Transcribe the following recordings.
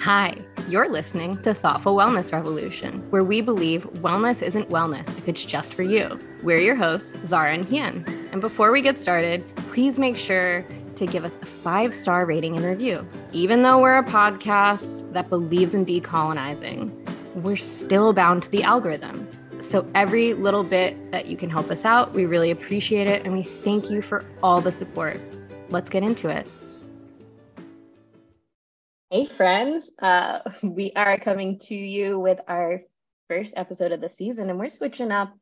Hi, you're listening to Thoughtful Wellness Revolution, where we believe wellness isn't wellness if it's just for you. We're your hosts, Zara and Hien. And before we get started, please make sure to give us a five star rating and review. Even though we're a podcast that believes in decolonizing, we're still bound to the algorithm. So, every little bit that you can help us out, we really appreciate it. And we thank you for all the support. Let's get into it. Hey, friends. Uh, we are coming to you with our first episode of the season, and we're switching up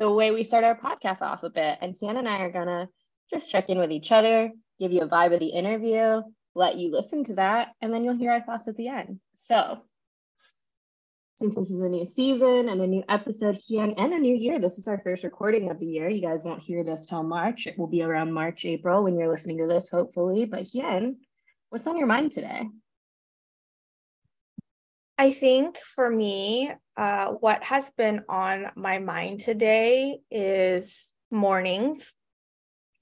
the way we start our podcast off a bit. And Hien and I are going to just check in with each other, give you a vibe of the interview, let you listen to that, and then you'll hear our thoughts at the end. So, since this is a new season and a new episode here and a new year, this is our first recording of the year. You guys won't hear this till March. It will be around March, April when you're listening to this, hopefully. But Hien, what's on your mind today? I think for me, uh, what has been on my mind today is mornings.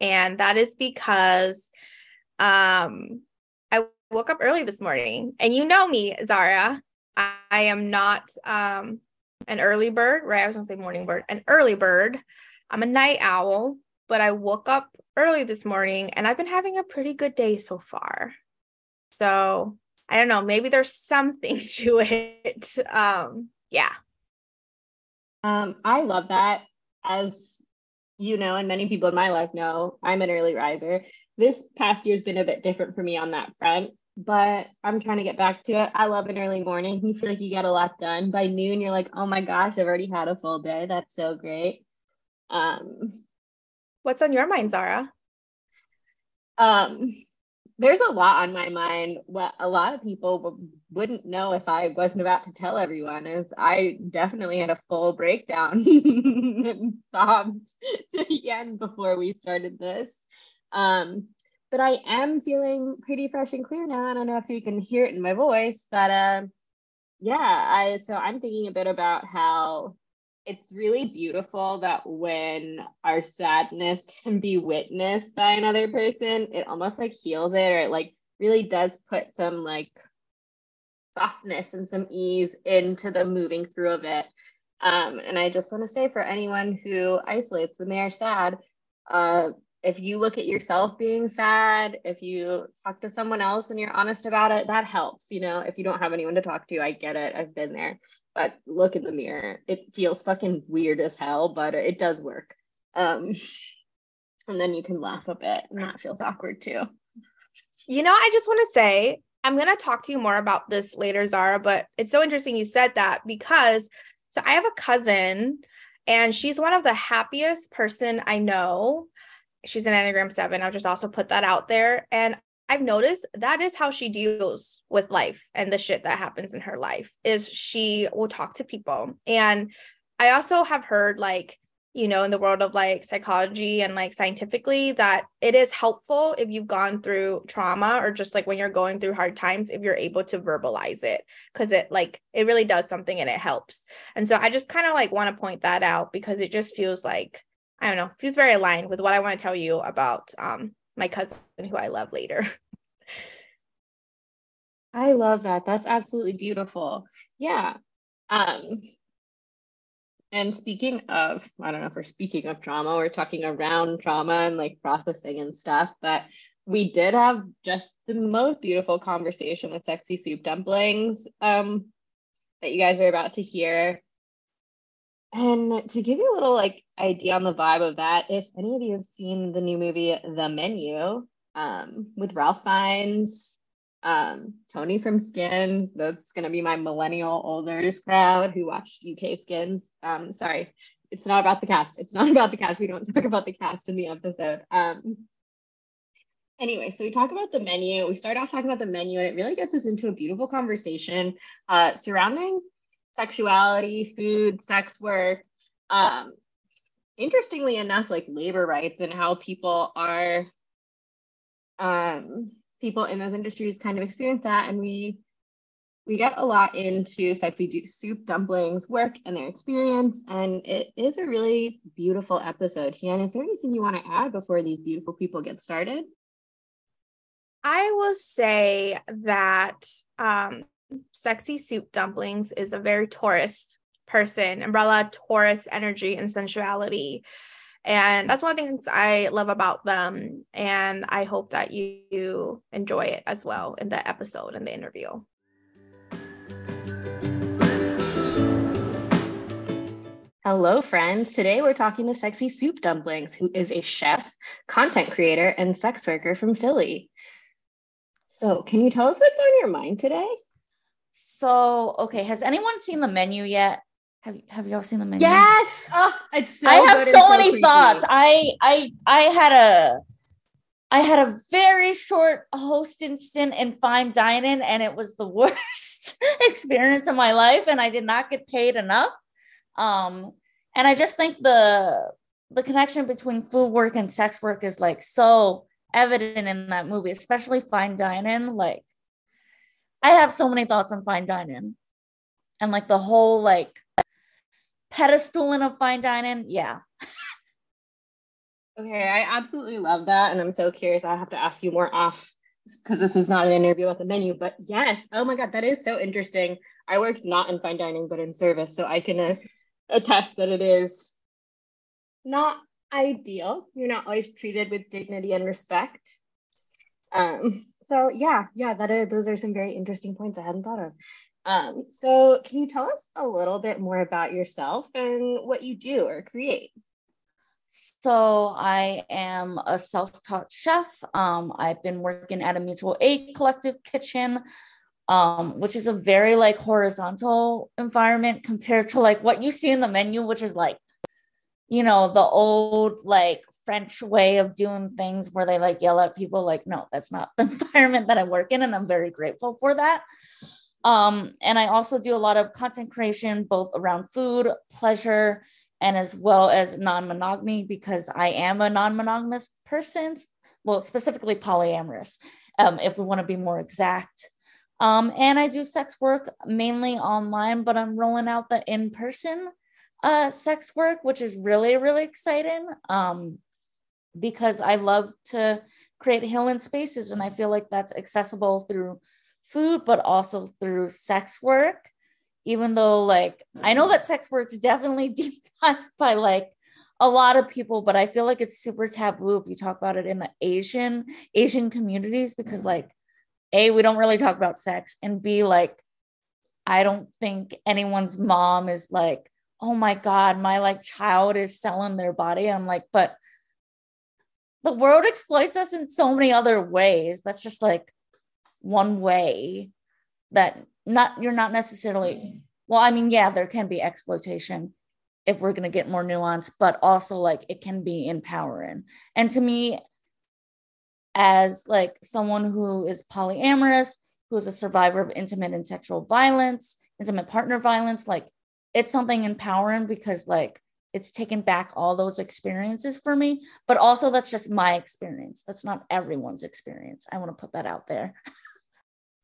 And that is because um, I woke up early this morning. And you know me, Zara. I, I am not um an early bird, right? I was gonna say morning bird, an early bird. I'm a night owl, but I woke up early this morning and I've been having a pretty good day so far. So I don't know, maybe there's something to it. Um, yeah. Um, I love that. As you know, and many people in my life know, I'm an early riser. This past year's been a bit different for me on that front but I'm trying to get back to it. I love an early morning. You feel like you get a lot done. By noon, you're like, oh my gosh, I've already had a full day. That's so great. Um, What's on your mind, Zara? Um, there's a lot on my mind. What a lot of people wouldn't know if I wasn't about to tell everyone is I definitely had a full breakdown and sobbed to the end before we started this. Um, but I am feeling pretty fresh and clear now. I don't know if you can hear it in my voice, but uh, yeah, I so I'm thinking a bit about how it's really beautiful that when our sadness can be witnessed by another person, it almost like heals it or it like really does put some like softness and some ease into the moving through of it. Um, and I just want to say for anyone who isolates when they are sad, uh, if you look at yourself being sad, if you talk to someone else and you're honest about it, that helps. You know, if you don't have anyone to talk to, I get it. I've been there. But look in the mirror. It feels fucking weird as hell, but it does work. Um, and then you can laugh a bit, and that feels awkward too. You know, I just want to say, I'm going to talk to you more about this later, Zara, but it's so interesting you said that because so I have a cousin and she's one of the happiest person I know she's an Enneagram 7. I'll just also put that out there. And I've noticed that is how she deals with life and the shit that happens in her life is she will talk to people. And I also have heard like, you know, in the world of like psychology and like scientifically that it is helpful if you've gone through trauma or just like when you're going through hard times if you're able to verbalize it cuz it like it really does something and it helps. And so I just kind of like want to point that out because it just feels like I don't know, feels very aligned with what I want to tell you about um, my cousin who I love later. I love that. That's absolutely beautiful. Yeah. Um, and speaking of, I don't know if we're speaking of trauma, we're talking around trauma and like processing and stuff, but we did have just the most beautiful conversation with Sexy Soup Dumplings um, that you guys are about to hear. And to give you a little like idea on the vibe of that, if any of you have seen the new movie The Menu um, with Ralph Fiennes, um, Tony from Skins, that's gonna be my millennial olders crowd who watched UK Skins. Um, sorry, it's not about the cast. It's not about the cast. We don't talk about the cast in the episode. Um, anyway, so we talk about the menu. We start off talking about the menu, and it really gets us into a beautiful conversation uh, surrounding sexuality, food, sex work. Um, interestingly enough, like labor rights and how people are, um, people in those industries kind of experience that. And we we get a lot into sexy soup dumplings work and their experience and it is a really beautiful episode Hien, is there anything you want to add before these beautiful people get started i will say that um, Sexy Soup Dumplings is a very Taurus person, umbrella Taurus energy and sensuality. And that's one of the things I love about them. And I hope that you enjoy it as well in the episode and the interview. Hello, friends. Today we're talking to Sexy Soup Dumplings, who is a chef, content creator, and sex worker from Philly. So, can you tell us what's on your mind today? So, okay, has anyone seen the menu yet? Have Have y'all seen the menu? Yes. Oh, it's so I have so, so many creepy. thoughts. I I I had a I had a very short host stint in fine dining, and it was the worst experience of my life, and I did not get paid enough. Um, and I just think the the connection between food work and sex work is like so evident in that movie, especially fine dining. Like, I have so many thoughts on fine dining, and like the whole like pedestaling of fine dining. Yeah. Okay, I absolutely love that, and I'm so curious. I have to ask you more off because this is not an interview about the menu. But yes, oh my god, that is so interesting. I worked not in fine dining, but in service, so I can uh, attest that it is not ideal. You're not always treated with dignity and respect. Um, so yeah, yeah, that are those are some very interesting points I hadn't thought of. Um, so can you tell us a little bit more about yourself and what you do or create? So I am a self-taught chef. Um, I've been working at a mutual aid collective kitchen, um, which is a very like horizontal environment compared to like what you see in the menu, which is like, you know, the old like French way of doing things where they like yell at people. Like, no, that's not the environment that I work in, and I'm very grateful for that. Um, and I also do a lot of content creation, both around food, pleasure, and as well as non monogamy, because I am a non monogamous person, well, specifically polyamorous, um, if we want to be more exact. Um, and I do sex work mainly online, but I'm rolling out the in person uh, sex work, which is really, really exciting um, because I love to create healing spaces. And I feel like that's accessible through food, but also through sex work. Even though, like, I know that sex work is definitely defined by like a lot of people, but I feel like it's super taboo if you talk about it in the Asian Asian communities because, like, a we don't really talk about sex, and b like, I don't think anyone's mom is like, oh my god, my like child is selling their body. I'm like, but the world exploits us in so many other ways. That's just like one way that not you're not necessarily well i mean yeah there can be exploitation if we're going to get more nuance but also like it can be empowering and to me as like someone who is polyamorous who is a survivor of intimate and sexual violence intimate partner violence like it's something empowering because like it's taken back all those experiences for me but also that's just my experience. That's not everyone's experience. I want to put that out there.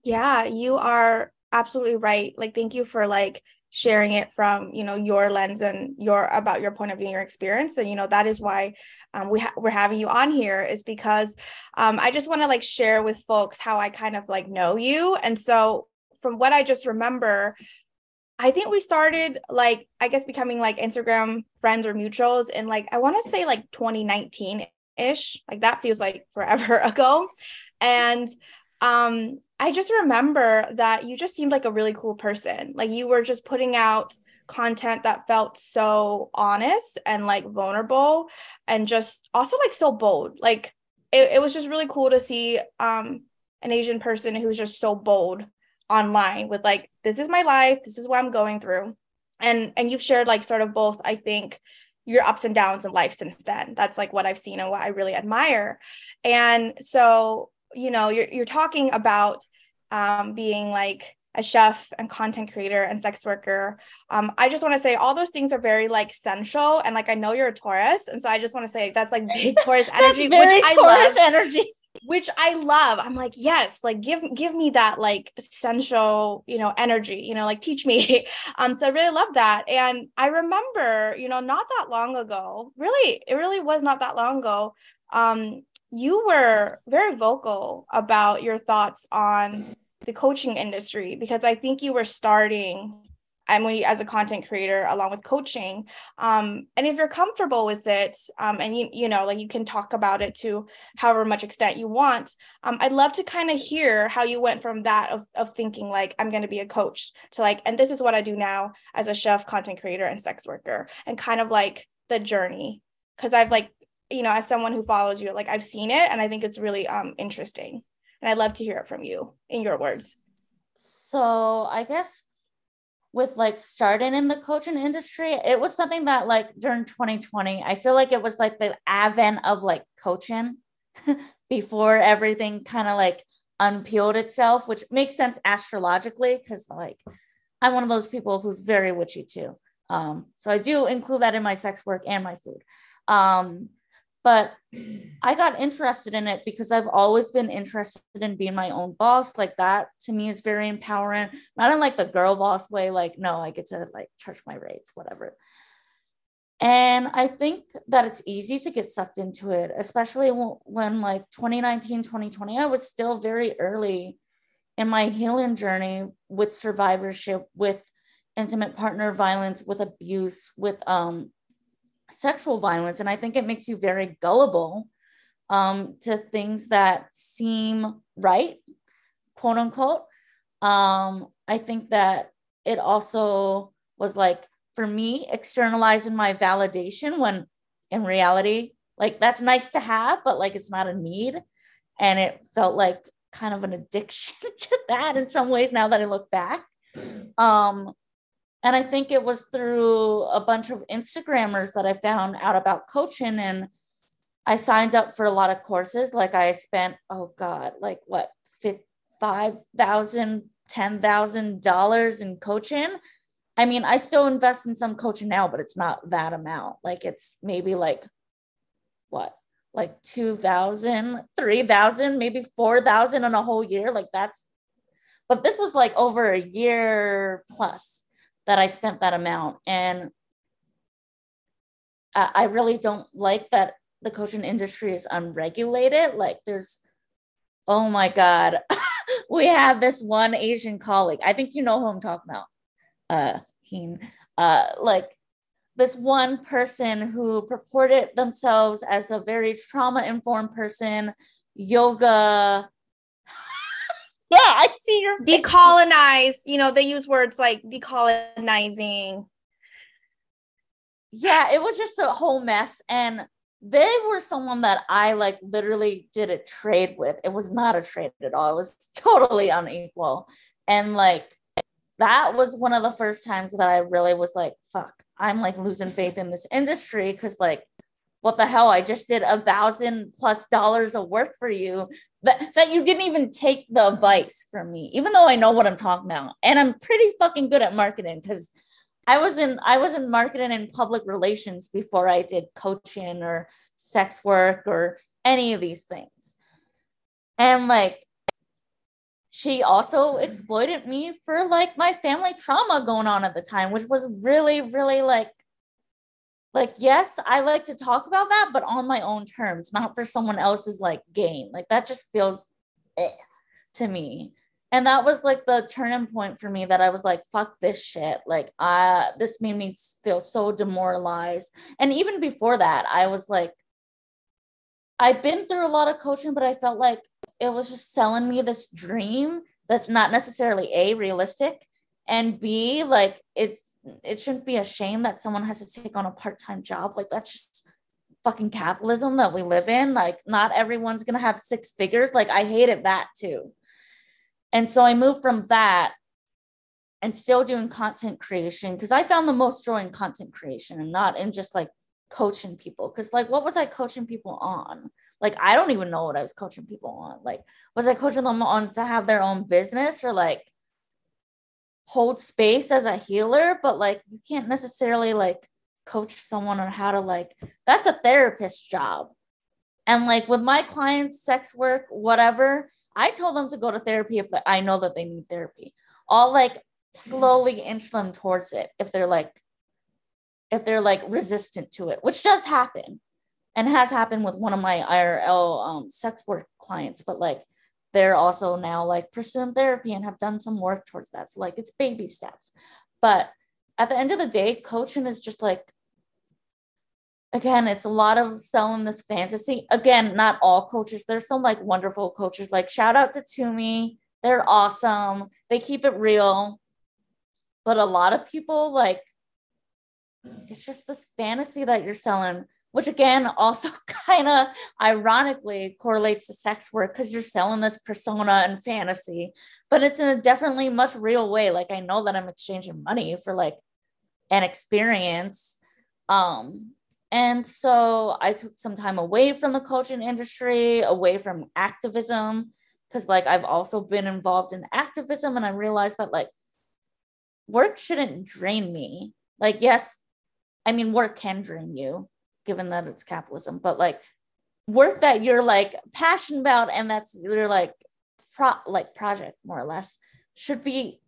Yeah, you are absolutely right. Like, thank you for like sharing it from you know your lens and your about your point of view your experience. And you know that is why um, we ha- we're having you on here is because um, i just want to like share with folks how i kind of like know you. And so from what i just remember i think we started like i guess becoming like instagram friends or mutuals in like i want to say like 2019 ish like that feels like forever ago and um I just remember that you just seemed like a really cool person. Like you were just putting out content that felt so honest and like vulnerable and just also like so bold. Like it, it was just really cool to see um an Asian person who's just so bold online with like this is my life, this is what I'm going through. And and you've shared like sort of both, I think, your ups and downs in life since then. That's like what I've seen and what I really admire. And so you know you're you're talking about um, being like a chef and content creator and sex worker. Um, I just want to say all those things are very like sensual and like I know you're a Taurus, and so I just want to say that's like big Taurus energy, That's very which I Taurus love. energy. Which I love. I'm like, yes, like give give me that like sensual, you know, energy, you know, like teach me. um, so I really love that. And I remember, you know, not that long ago, really, it really was not that long ago. Um, you were very vocal about your thoughts on the coaching industry because I think you were starting I'm when you, as a content creator along with coaching um, and if you're comfortable with it um, and you you know like you can talk about it to however much extent you want um, i'd love to kind of hear how you went from that of, of thinking like i'm going to be a coach to like and this is what i do now as a chef content creator and sex worker and kind of like the journey. Because i've like you know as someone who follows you like i've seen it and i think it's really um interesting and i'd love to hear it from you in your words. So i guess with like starting in the coaching industry, it was something that like during 2020, I feel like it was like the advent of like coaching before everything kind of like unpeeled itself, which makes sense astrologically because like I'm one of those people who's very witchy too. Um, so I do include that in my sex work and my food. Um, but I got interested in it because I've always been interested in being my own boss. Like that to me is very empowering. Not in like the girl boss way, like, no, I get to like charge my rates, whatever. And I think that it's easy to get sucked into it, especially when, when like 2019, 2020, I was still very early in my healing journey with survivorship, with intimate partner violence, with abuse, with um, sexual violence. And I think it makes you very gullible um, to things that seem right, quote unquote. Um, I think that it also was like, for me, externalizing my validation when in reality, like that's nice to have, but like it's not a need. And it felt like kind of an addiction to that in some ways now that I look back. Um, and I think it was through a bunch of Instagrammers that I found out about coaching. And I signed up for a lot of courses. Like I spent, oh God, like what, $5,000, $10,000 in coaching. I mean, I still invest in some coaching now, but it's not that amount. Like it's maybe like what, like 2000, 3000, maybe 4000 in a whole year. Like that's, but this was like over a year plus that I spent that amount. And I, really don't like that the coaching industry is unregulated. Like there's, oh my God, we have this one Asian colleague. I think you know who I'm talking about. Uh, Hien. Uh, like this one person who purported themselves as a very trauma informed person, yoga yeah, I see your decolonize. You know, they use words like decolonizing. Yeah, it was just a whole mess. And they were someone that I like literally did a trade with. It was not a trade at all. It was totally unequal. And like that was one of the first times that I really was like, fuck, I'm like losing faith in this industry because like what the hell i just did a thousand plus dollars of work for you that, that you didn't even take the advice from me even though i know what i'm talking about. And i'm pretty fucking good at marketing because i was in i was in marketing and public relations before i did coaching or sex work or any of these things. And like she also exploited me for like my family trauma going on at the time which was really really like like yes i like to talk about that but on my own terms not for someone else's like gain. Like that just feels eh, to me. And that was like the turning point for me that i was like fuck this shit. Like uh this made me feel so demoralized. And even before that i was like i've been through a lot of coaching but i felt like it was just selling me this dream that's not necessarily a realistic and b like it's it shouldn't be a shame that someone has to take on a part-time job. Like that's just fucking capitalism that we live in. Like not everyone's gonna have six figures. Like i hated that too. And so i moved from that and still doing content creation because i found the most joy in content creation and not in just like coaching people. Because like what was i coaching people on? Like i don't even know what i was coaching people on. Like was i coaching them on to have their own business or like hold space as a healer, but like you can't necessarily like coach someone on how to like that's a therapist job. And like with my clients, sex work, whatever, I tell them to go to therapy if I know that they need therapy. I'll like slowly inch them towards it if they're like if they're like resistant to it, which does happen and has happened with one of my IRL um, sex work clients, but like they're also now like pursuing therapy and have done some work towards that. So like it's baby steps. But at the end of the day, coaching is just like again, it's a lot of selling this fantasy. Again, not all coaches. There's some like wonderful coaches. Like shout out to Toomey. They're awesome. They keep it real. But a lot of people like it's just this fantasy that you're selling which again also kind of ironically correlates to sex work because you're selling this persona and fantasy, but it's in a definitely much real way. Like I know that I'm exchanging money for like an experience. Um, and so I took some time away from the coaching industry, away from activism, because like I've also been involved in activism and I realized that like work shouldn't drain me. Like, yes, I mean, work can drain you, given that it's capitalism, but like work that you're like passionate about and that's your like pro like project more or less should be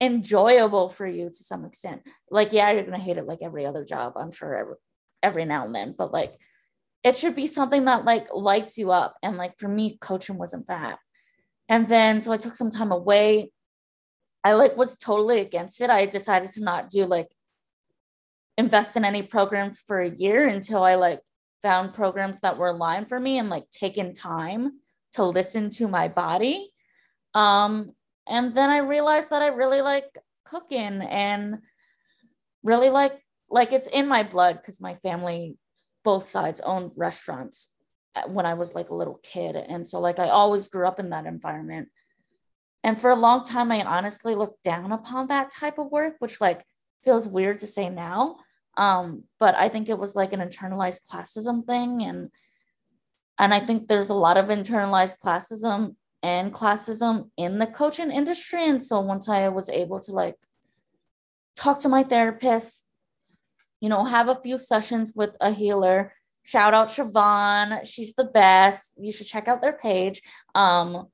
enjoyable for you to some extent. Like, yeah, you're gonna hate it like every other job, I'm sure every, every now and then, but like it should be something that like lights you up. And like for me, coaching wasn't that. And then so I took some time away. I like was totally against it. I decided to not do like invest in any programs for a year until I like found programs that were aligned for me and like taken time to listen to my body. Um, and then I realized that I really like cooking and really like like it's in my blood because my family both sides owned restaurants when I was like a little kid. And so like I always grew up in that environment. And for a long time, I honestly looked down upon that type of work, which like feels weird to say now. Um, but I think it was like an internalized classism thing. And and I think there's a lot of internalized classism and classism in the coaching industry. And so once I was able to like talk to my therapist, you know, have a few sessions with a healer. Shout out Siobhan. She's the best. You should check out their page. Um,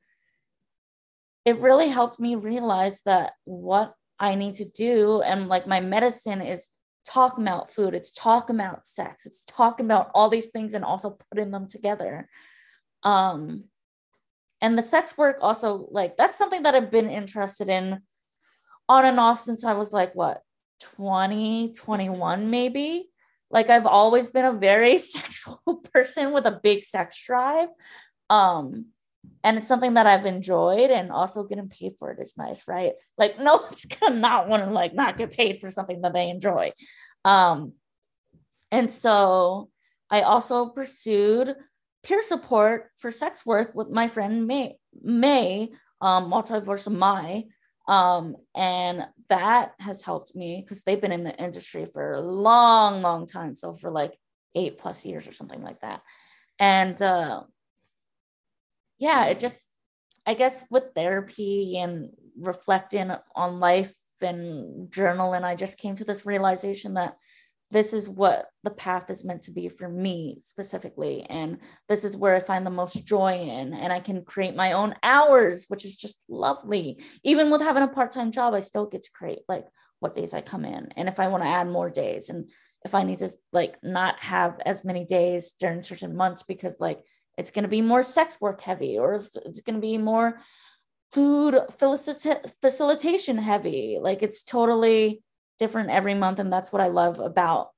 it really helped me realize that what I need to do and like my medicine is talking about food, it's talking about sex, it's talking about all these things and also putting them together. Um, and the sex work also, like, that's something that I've been interested in on and off since I was like, what, 20, 21, maybe? Like, I've always been a very sexual person with a big sex drive. Um, and it's something that I've enjoyed and also getting paid for it is nice, right? Like no one's gonna not want to like not get paid for something that they enjoy. Um, and so I also pursued peer support for sex work with my friend May, May, um, multiverse Mai. Um, and that has helped me because they've been in the industry for a long, long time. So for like eight plus years or something like that. And uh yeah, it just, I guess with therapy and reflecting on life and journaling, I just came to this realization that this is what the path is meant to be for me specifically. And this is where I find the most joy in. And I can create my own hours, which is just lovely. Even with having a part time job, I still get to create like what days I come in. And if I want to add more days, and if I need to like not have as many days during certain months because like it's going to be more sex work heavy or it's going to be more food facilitation heavy. Like it's totally different every month and that's what i love about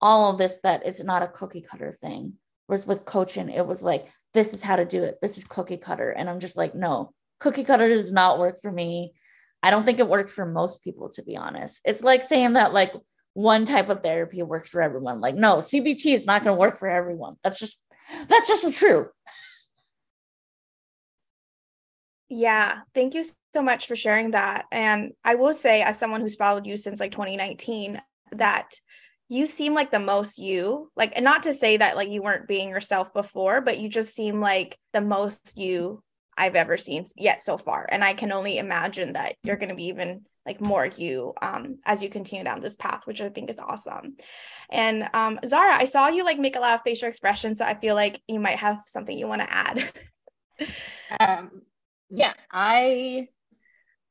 all of this that it's not a cookie cutter thing. Whereas with coaching it was like this is how to do it. This is cookie cutter. And i'm just like no cookie cutter does not work for me. I don't think it works for most people to be honest. It's like saying that like one type of therapy works for everyone. Like no cbt is not going to work for everyone. That's just that's just true. Yeah, thank you so much for sharing that. And I will say, as someone who's followed you since like 2019, that you seem like the most you. Like, and not to say that like you weren't being yourself before, but you just seem like the most you I've ever seen yet so far. And I can only imagine that you're going to be even like more you um, as you continue down this path, which I think is awesome. And um, Zara, I saw you like make a lot of facial expressions, so I feel like you might have something you want to add. um, yeah, I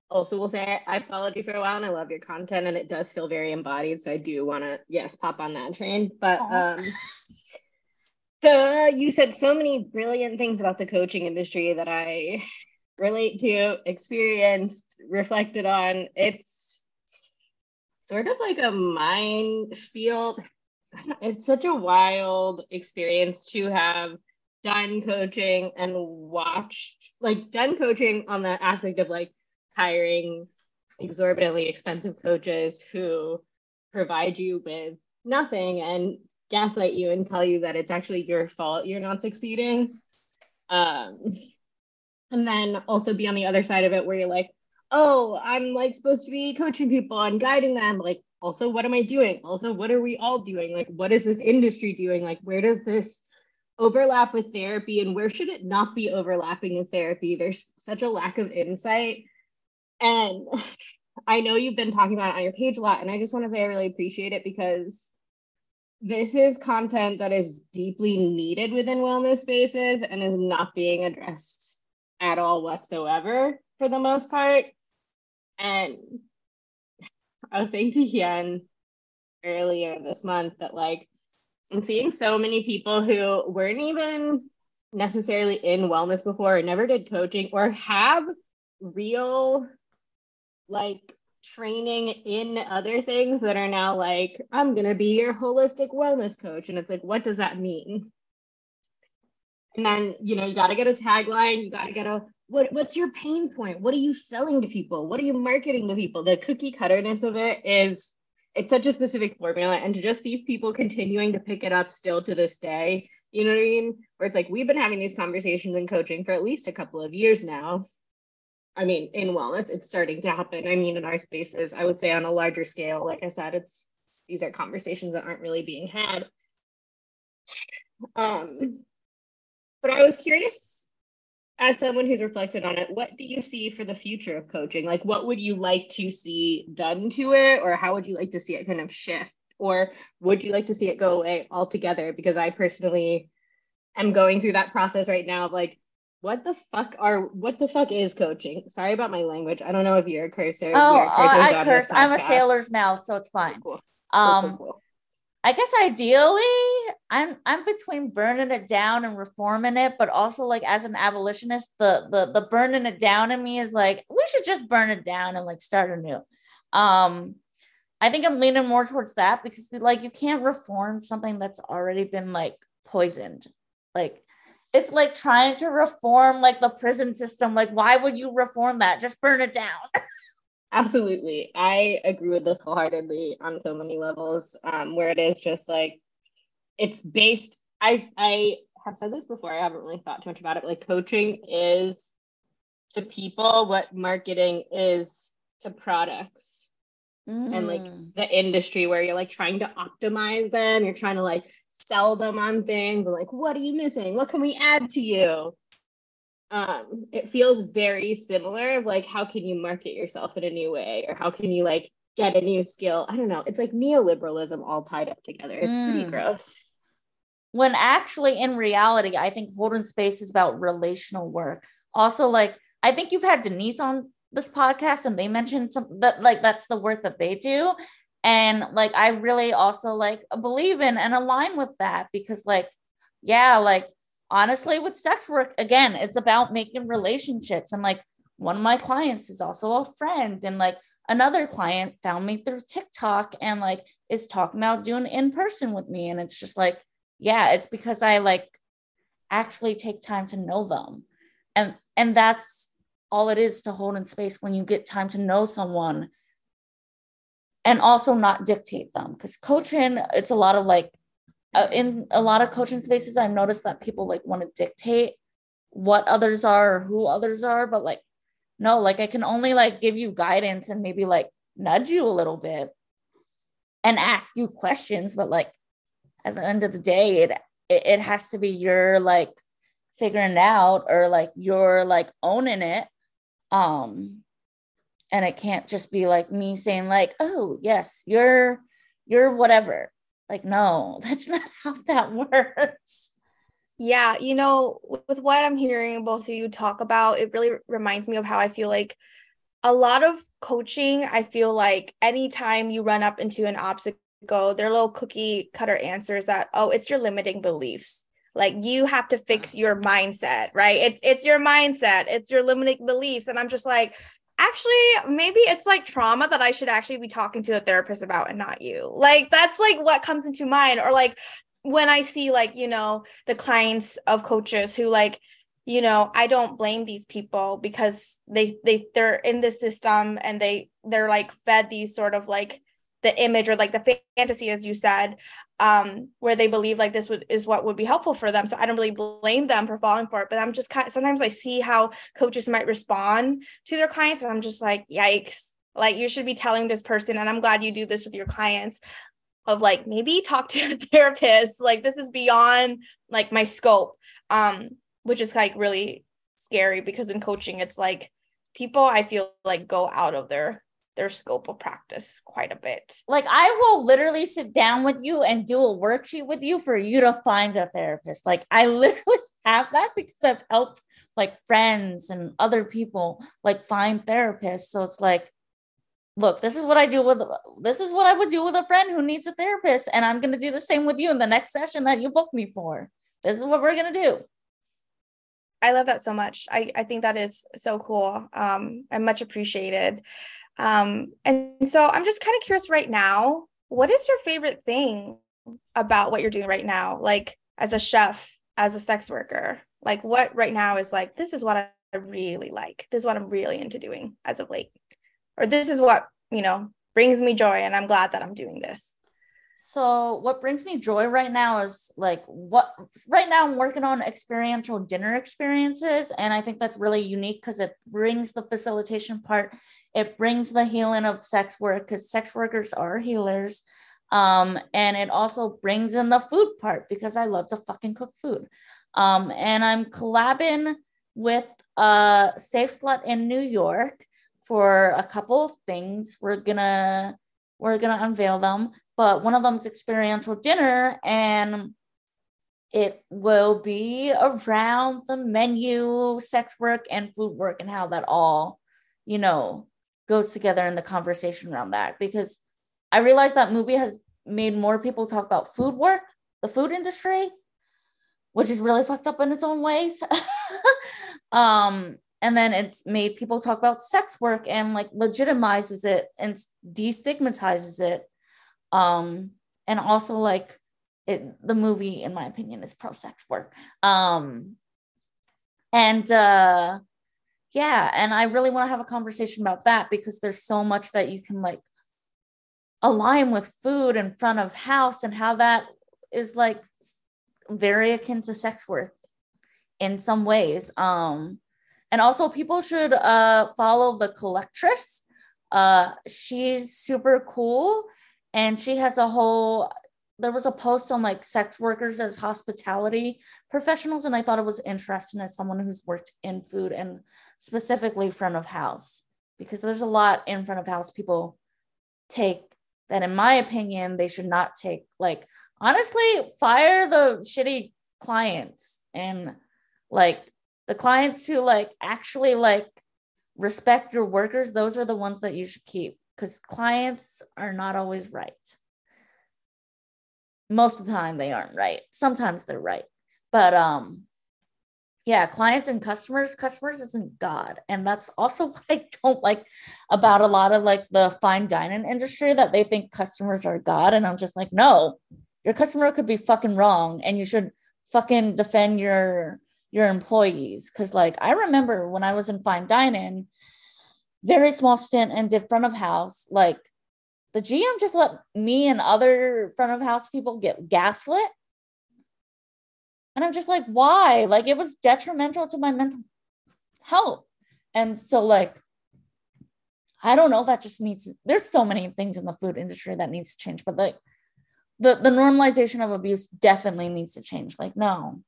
also will say I followed you for a while and I love your content and it does feel very embodied. So I do want to yes pop on that train, but um, So you said so many brilliant things about the coaching industry that I relate to, experienced, reflected on. It's sort of like a minefield. It's such a wild experience to have done coaching and watched, like, done coaching on the aspect of like hiring exorbitantly expensive coaches who provide you with nothing and gaslight you and tell you that it's actually your fault you're not succeeding. Um, and then also be on the other side of it where you're like, oh, I'm like supposed to be coaching people and guiding them. Like, also, what am I doing? Also, what are we all doing? Like, what is this industry doing? Like, where does this overlap with therapy and where should it not be overlapping in therapy? There's such a lack of insight. And I know you've been talking about it on your page a lot, and I just want to say I really appreciate it because this is content that is deeply needed within wellness spaces and is not being addressed at all whatsoever for the most part. And I was saying to Hien earlier this month that like I'm seeing so many people who weren't even necessarily in wellness before or never did coaching or have real like training in other things that are now like, I'm to be your holistic wellness coach. And it's like, what does that mean? And then, you know, you got to get a tagline, you got to get a, what, what's your pain point? What are you selling to people? What are you marketing to people? The cookie cutterness of it is, it's such a specific formula. And to just see people continuing to pick it up still to this day, you know what I mean? Where it's like, we've been having these conversations in coaching for at least a couple of years now. I mean, in wellness, it's starting to happen. I mean, in our spaces, I would say on a larger scale, like I said, it's these are conversations that aren't really being had. Um, but I was curious, as someone who's reflected on it, what do you see for the future of coaching? Like, what would you like to see done to it, or how would you like to see it kind of shift, or would you like to see it go away altogether? Because I personally am going through that process right now of like, what the fuck are what the fuck is coaching? Sorry about my language. I don't know if you're a cursor. Oh, I curse. I'm a sailor's mouth, so it's fine. Cool. Um, cool, cool, I guess ideally, I'm I'm between burning it down and reforming it, but also like as an abolitionist, the the the burning it down in me is like we should just burn it down and like start anew. Um, I think I'm leaning more towards that because like you can't reform something that's already been like poisoned. Like it's like trying to reform like the prison system. Like, why would you reform that? Just burn it down. Absolutely. I agree with this wholeheartedly on so many levels, um, where it is just like it's based. I I have said this before, I haven't really thought too much about it. Like coaching is to people what marketing is to products. Mm. And like mm. the industry where you're like trying to optimize them, you're trying to like sell them on things like what are you missing what can we add to you um it feels very similar like how can you market yourself in a new way? Or how can you like get a new skill? I don't know. It's like neoliberalism all tied up together. It's mm. pretty gross. When actually in reality i think holding space is about relational work. Also like i think you've had denise on this podcast and they mentioned some that like that's the work that they do. And like i really also like believe in and align with that because like yeah like honestly with sex work again it's about making relationships. And like one of my clients is also a friend. And like another client found me through tiktok and like is talking about doing in person with me. And it's just like yeah it's because i like actually take time to know them. And and that's all it is to hold in space when you get time to know someone and also not dictate them. Because coaching it's a lot of like uh, in a lot of coaching spaces i've noticed that people like want to dictate what others are or who others are but like no like i can only like give you guidance and maybe like nudge you a little bit and ask you questions but like at the end of the day it it, it has to be your like figuring it out or like you're like owning it. Um and it can't just be like me saying like oh yes you're you're whatever like no that's not how that works. Yeah you know with what i'm hearing both of you talk about it really reminds me of how i feel like a lot of coaching i feel like anytime you run up into an obstacle their little cookie cutter answers that oh it's your limiting beliefs. Like you have to fix mm-hmm. your mindset right? It's it's your mindset it's your limiting beliefs. And i'm just like actually maybe it's like trauma that i should actually be talking to a therapist about and not you. Like that's like what comes into mind. Or like when i see like you know the clients of coaches who like you know i don't blame these people because they they they're in this system and they they're like fed these sort of like the image or like the fantasy as you said um where they believe like this would is what would be helpful for them. So i don't really blame them for falling for it but i'm just kind of sometimes i see how coaches might respond to their clients and i'm just like yikes. Like you should be telling this person and i'm glad you do this with your clients of like maybe talk to a therapist. Like this is beyond like my scope. Um which is like really scary because in coaching it's like people i feel like go out of their their scope of practice quite a bit. Like I will literally sit down with you and do a worksheet with you for you to find a therapist. Like I literally have that because I've helped like friends and other people like find therapists. So it's like, look, this is what I do with this is what I would do with a friend who needs a therapist. And I'm gonna do the same with you in the next session that you book me for. This is what we're gonna do. I love that so much. I, I think that is so cool Um, I'm much appreciated. Um, and so I'm just kind of curious right now, what is your favorite thing about what you're doing right now? Like as a chef, as a sex worker, like what right now is like, this is what I really like. This is what I'm really into doing as of late. Or this is what, you know, brings me joy and I'm glad that I'm doing this. So what brings me joy right now is like what right now I'm working on experiential dinner experiences and I think that's really unique cuz it brings the facilitation part. It brings the healing of sex work cuz sex workers are healers. Um and it also brings in the food part because I love to fucking cook food. Um and I'm collabing with a safe slut in New York for a couple of things. We're going to we're going to unveil them but one of them's experiential dinner and it will be around the menu sex work and food work and how that all you know goes together in the conversation around that. Because i realize that movie has made more people talk about food work the food industry which is really fucked up in its own ways. Um and then it's made people talk about sex work and like legitimizes it and destigmatizes it um and also like it the movie in my opinion is pro sex work. Um and uh yeah and i really want to have a conversation about that because there's so much that you can like align with food in front of house and how that is like very akin to sex work in some ways. Um and also people should uh follow the collectress. Uh she's super cool and she has a whole there was a post on like sex workers as hospitality professionals and i thought it was interesting as someone who's worked in food and specifically front of house because there's a lot in front of house people take that in my opinion they should not take. Like honestly fire the shitty clients and like the clients who like actually like respect your workers those are the ones that you should keep because clients are not always right. Most of the time they aren't right. Sometimes they're right. But um yeah, clients and customers, customers isn't God. And that's also what I don't like about a lot of like the fine dining industry that they think customers are God. And I'm just like, no, your customer could be fucking wrong and you should fucking defend your your employees. Cause like I remember when I was in fine dining, very small stint and did front of house. Like the GM just let me and other front of house people get gaslit. And I'm just like, why? Like it was detrimental to my mental health. And so, like, I don't know, that just needs to, there's so many things in the food industry that needs to change, but like the, the normalization of abuse definitely needs to change. Like, no,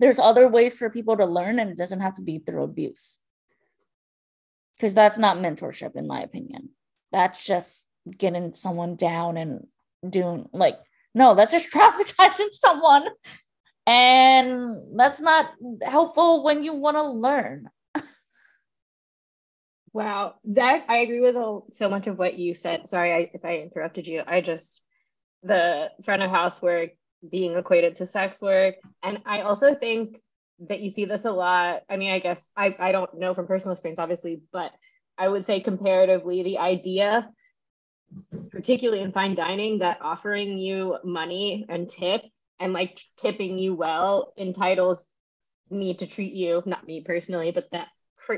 there's other ways for people to learn and it doesn't have to be through abuse because that's not mentorship in my opinion. That's just getting someone down and doing like no that's just traumatizing someone. And that's not helpful when you want to learn. Wow that i agree with so much of what you said. Sorry I, if i interrupted you i just the front of house work being equated to sex work. And I also think that you see this a lot. I mean, I guess I, I don't know from personal experience, obviously, but I would say comparatively, the idea, particularly in fine dining, that offering you money and tip and like tipping you well entitles me to treat you, not me personally, but that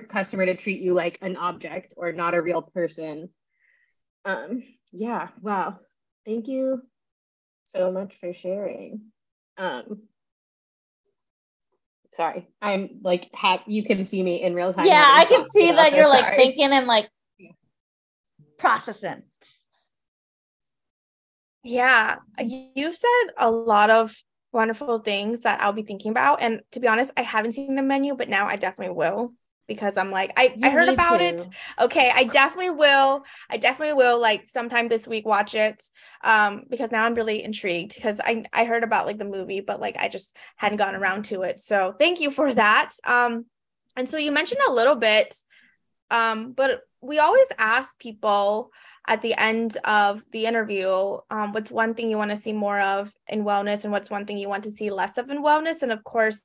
customer to treat you like an object or not a real person. Um, yeah, wow. Thank you so much for sharing. Um, sorry, I'm like, have you can see me in real time. Yeah, I can see that you're sorry. like thinking and like processing. Yeah, you've said a lot of wonderful things that I'll be thinking about. And to be honest, I haven't seen the menu, but now I definitely will because I'm like, I, I heard about to. it. Okay, I definitely will. I definitely will like sometime this week watch it. Um, because now I'm really intrigued because I, I heard about like the movie, but like I just hadn't gotten around to it. So thank you for that. Um, and so you mentioned a little bit, um, but we always ask people at the end of the interview um, what's one thing you want to see more of in wellness and what's one thing you want to see less of in wellness and of course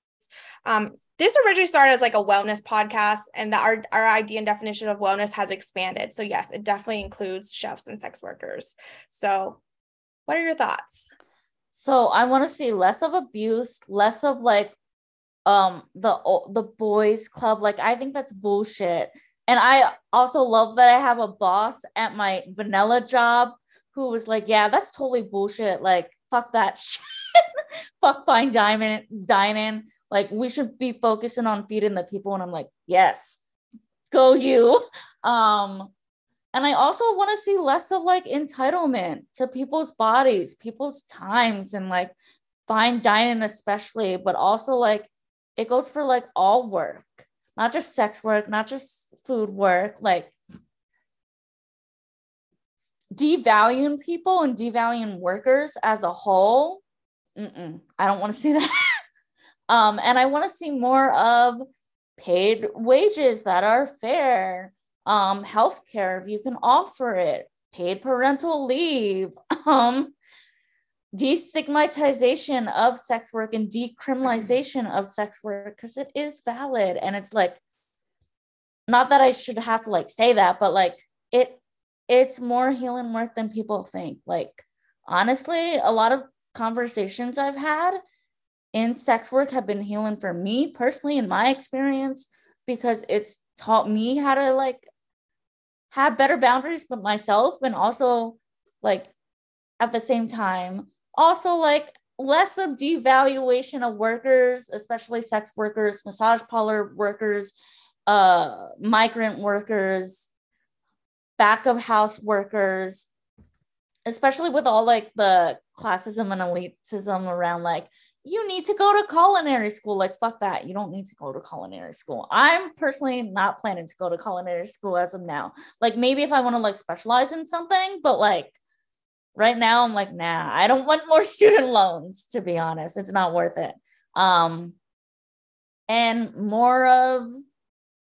um, this originally started as like a wellness podcast and that our, our idea and definition of wellness has expanded. So yes it definitely includes chefs and sex workers. So what are your thoughts? So i want to see less of abuse less of like um the the boys club. Like i think that's bullshit. And I also love that I have a boss at my vanilla job who was like, yeah, that's totally bullshit. Like, fuck that shit. fuck fine diamond dining. Like, we should be focusing on feeding the people. And I'm like, yes, go you. Um, and I also want to see less of like entitlement to people's bodies, people's times, and like fine dining, especially, but also like it goes for like all work, not just sex work, not just food work, like devaluing people and devaluing workers as a whole. Mm-mm, I don't want to see that. um, and I want to see more of paid wages that are fair, um, healthcare if you can offer it, paid parental leave, um, destigmatization of sex work and decriminalization of sex work because it is valid and it's like not that I should have to like say that, but like it it's more healing work than people think. Like honestly, a lot of conversations I've had in sex work have been healing for me personally in my experience because it's taught me how to like have better boundaries with myself and also like at the same time also like less of devaluation of workers especially sex workers massage parlor workers uh, migrant workers, back of house workers, especially with all like the classism and elitism around like you need to go to culinary school. Like, fuck that. You don't need to go to culinary school. I'm personally not planning to go to culinary school as of now. Like, maybe if I want to like specialize in something, but like right now, I'm like, nah, I don't want more student loans, to be honest. It's not worth it. Um, and more of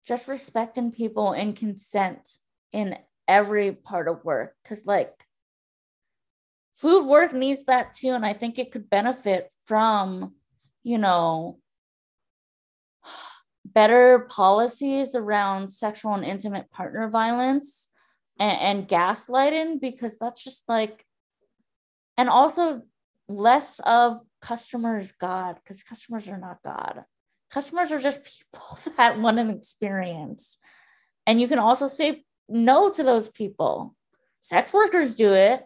just respecting people and consent in every part of work because like food work needs that too and i think it could benefit from you know better policies around sexual and intimate partner violence and, and gaslighting because that's just like and also less of customers god because customers are not god Customers are just people that want an experience. And you can also say no to those people. Sex workers do it.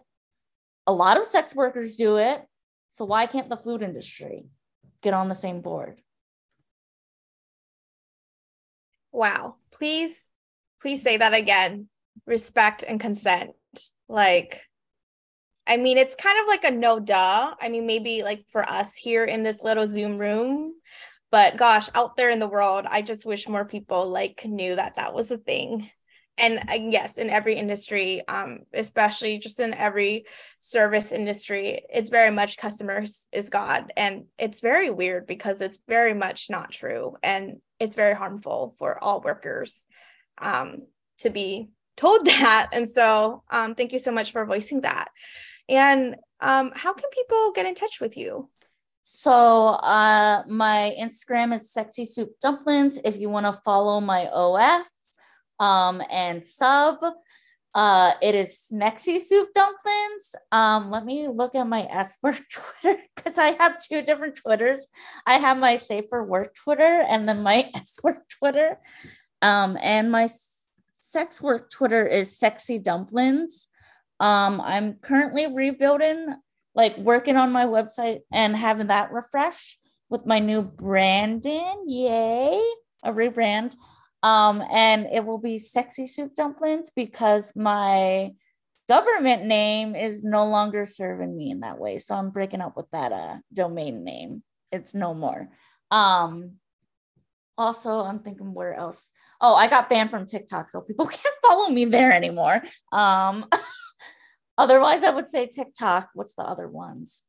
A lot of sex workers do it. So why can't the food industry get on the same board? Wow. Please, please say that again. Respect and consent. Like, I mean, it's kind of like a no duh. I mean, maybe like for us here in this little Zoom room, but gosh out there in the world i just wish more people like knew that that was a thing and uh, yes in every industry um, especially just in every service industry it's very much customers is god. And it's very weird because it's very much not true. And it's very harmful for all workers um, to be told that. And so um, thank you so much for voicing that. And um, how can people get in touch with you? So uh, my Instagram is sexy soup dumplings. If you want to follow my OF um, and sub, uh, it is Smexy Soup Dumplings. Um, let me look at my S Work Twitter because I have two different Twitters. I have my Safer Work Twitter and then my S Work Twitter. Um, and my sex work Twitter is Sexy Dumplings. Um, I'm currently rebuilding like working on my website and having that refresh with my new branding. Yay, a rebrand. Um, and it will be Sexy Soup Dumplings because my government name is no longer serving me in that way. So I'm breaking up with that uh, domain name. It's no more. Um, also, I'm thinking where else? Oh, I got banned from TikTok, so people can't follow me there anymore. Um, Otherwise, I would say TikTok. What's the other ones?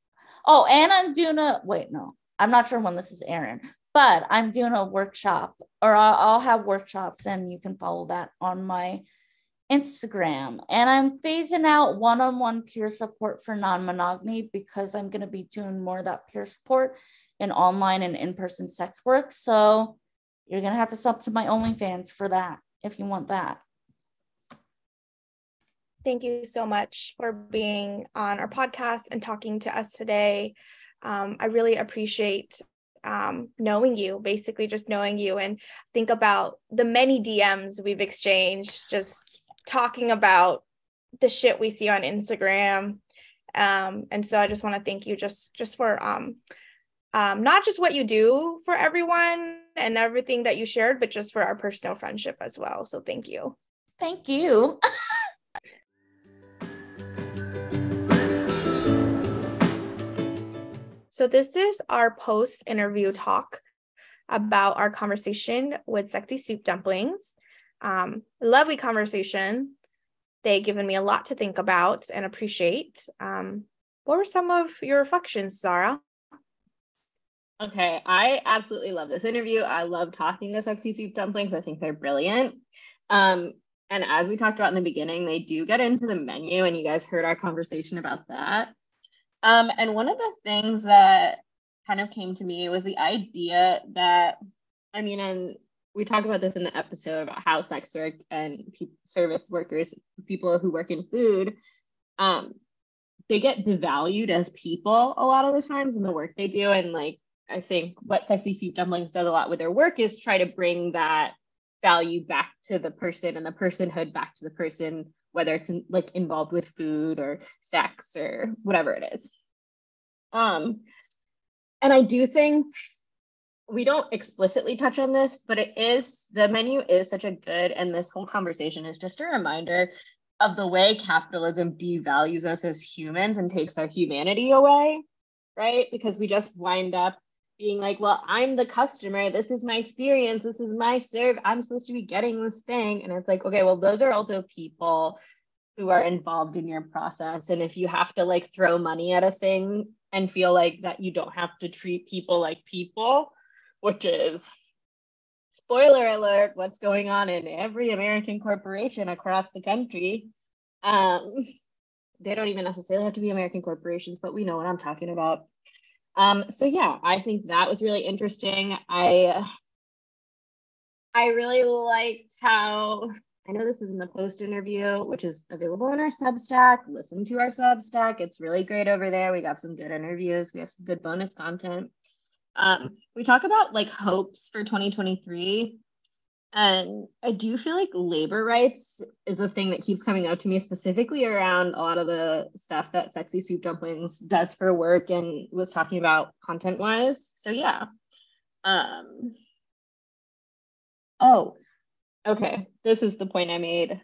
Oh, Anna and I'm doing a wait, no, I'm not sure when this is airing, but I'm doing a workshop or I'll, I'll have workshops and you can follow that on my Instagram. And I'm phasing out one on one peer support for non monogamy because I'm going to be doing more of that peer support in online and in person sex work. So you're going to have to sub to my OnlyFans for that if you want that. Thank you so much for being on our podcast and talking to us today. Um, I really appreciate um, knowing you, basically just knowing you, and think about the many DMs we've exchanged, just talking about the shit we see on Instagram. Um, and so I just want to thank you just just for um, um, not just what you do for everyone and everything that you shared, but just for our personal friendship as well. So thank you. Thank you. So, this is our post interview talk about our conversation with Sexy Soup Dumplings. Um, lovely conversation. They've given me a lot to think about and appreciate. Um, what were some of your reflections, Zara? Okay, I absolutely love this interview. I love talking to Sexy Soup Dumplings. I think they're brilliant. Um, and as we talked about in the beginning, they do get into the menu, and you guys heard our conversation about that. Um, and one of the things that kind of came to me was the idea that, I mean, and we talk about this in the episode about how sex work and pe- service workers, people who work in food, um, they get devalued as people a lot of the times in the work they do. And like, I think what Sexy Soup Dumplings does a lot with their work is try to bring that value back to the person and the personhood back to the person whether it's in, like involved with food or sex or whatever it is. Um, and I do think we don't explicitly touch on this, but it is the menu is such a good, and this whole conversation is just a reminder of the way capitalism devalues us as humans and takes our humanity away, right? Because we just wind up being like, well, I'm the customer. This is my experience. This is my serve. I'm supposed to be getting this thing. And it's like, okay, well, those are also people who are involved in your process. And if you have to like throw money at a thing and feel like that you don't have to treat people like people, which is spoiler alert, what's going on in every American corporation across the country. Um, they don't even necessarily have to be American corporations, but we know what I'm talking about. Um, so yeah, I think that was really interesting. I I really liked how I know this is in the post interview, which is available in our Substack. Listen to our Substack. It's really great over there. We got some good interviews. We have some good bonus content. Um, we talk about like hopes for 2023. And I do feel like labor rights is a thing that keeps coming out to me, specifically around a lot of the stuff that Sexy Soup Dumplings does for work and was talking about content wise. So, yeah. Um, oh, okay. This is the point I made.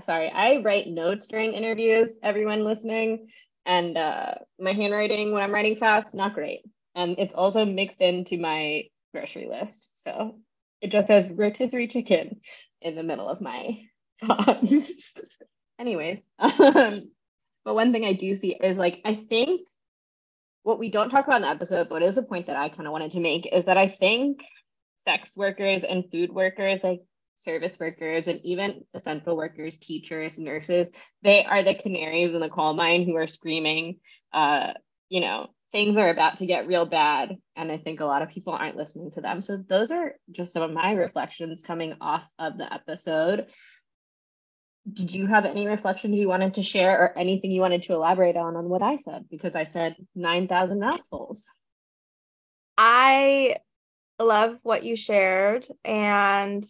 Sorry, I write notes during interviews, everyone listening. And uh, my handwriting when I'm writing fast, not great. And it's also mixed into my grocery list. So it just says rotisserie chicken in the middle of my thoughts. Anyways, um, but one thing I do see is like, I think what we don't talk about in the episode, but is a point that I kind of wanted to make, is that I think sex workers and food workers, like service workers and even essential workers, teachers, nurses, they are the canaries in the coal mine who are screaming, uh, you know, things are about to get real bad. And I think a lot of people aren't listening to them. So those are just some of my reflections coming off of the episode. Did you have any reflections you wanted to share or anything you wanted to elaborate on on what I said? Because I said 9,000 mouthfuls. I love what you shared. And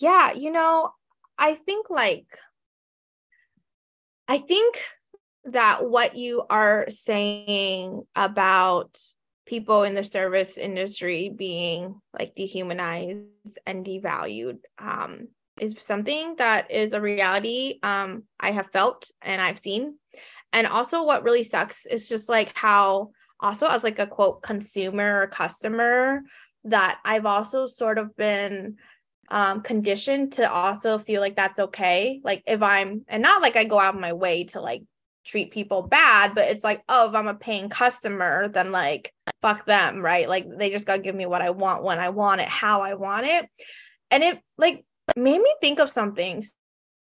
yeah, you know, I think like, I think that what you are saying about people in the service industry being like dehumanized and devalued um, is something that is a reality um, I have felt and I've seen. And also, what really sucks is just like how, also, as like a quote, consumer or customer, that I've also sort of been um, conditioned to also feel like that's okay. Like if I'm, and not like I go out of my way to like treat people bad, but it's like, oh, if I'm a paying customer, then like fuck them, right? Like they just gotta give me what I want when I want it, how I want it. And it like made me think of something.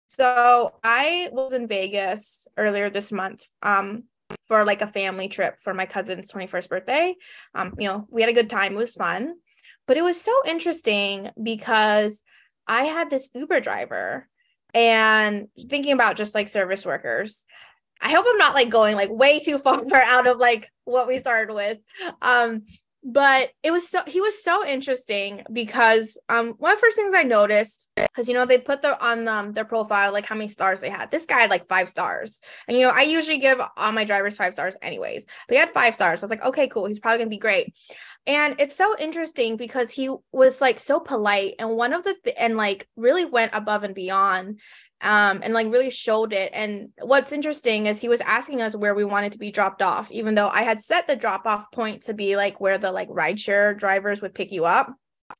So I was in Vegas earlier this month. Um for like a family trip for my cousin's 21st birthday. Um, you know, we had a good time. It was fun. But it was so interesting because I had this Uber driver and thinking about just like service workers I hope I'm not like going like way too far out of like what we started with. Um, but it was so he was so interesting because um one of the first things I noticed because you know they put the on um, their profile like how many stars they had. This guy had like five stars, and you know I usually give all my drivers five stars anyways, but he had five stars. I was like, okay, cool, he's probably gonna be great. And it's so interesting because he was like so polite, and one of the th- and like really went above and beyond um, and like really showed it. And what's interesting is he was asking us where we wanted to be dropped off, even though I had set the drop off point to be like where the like rideshare drivers would pick you up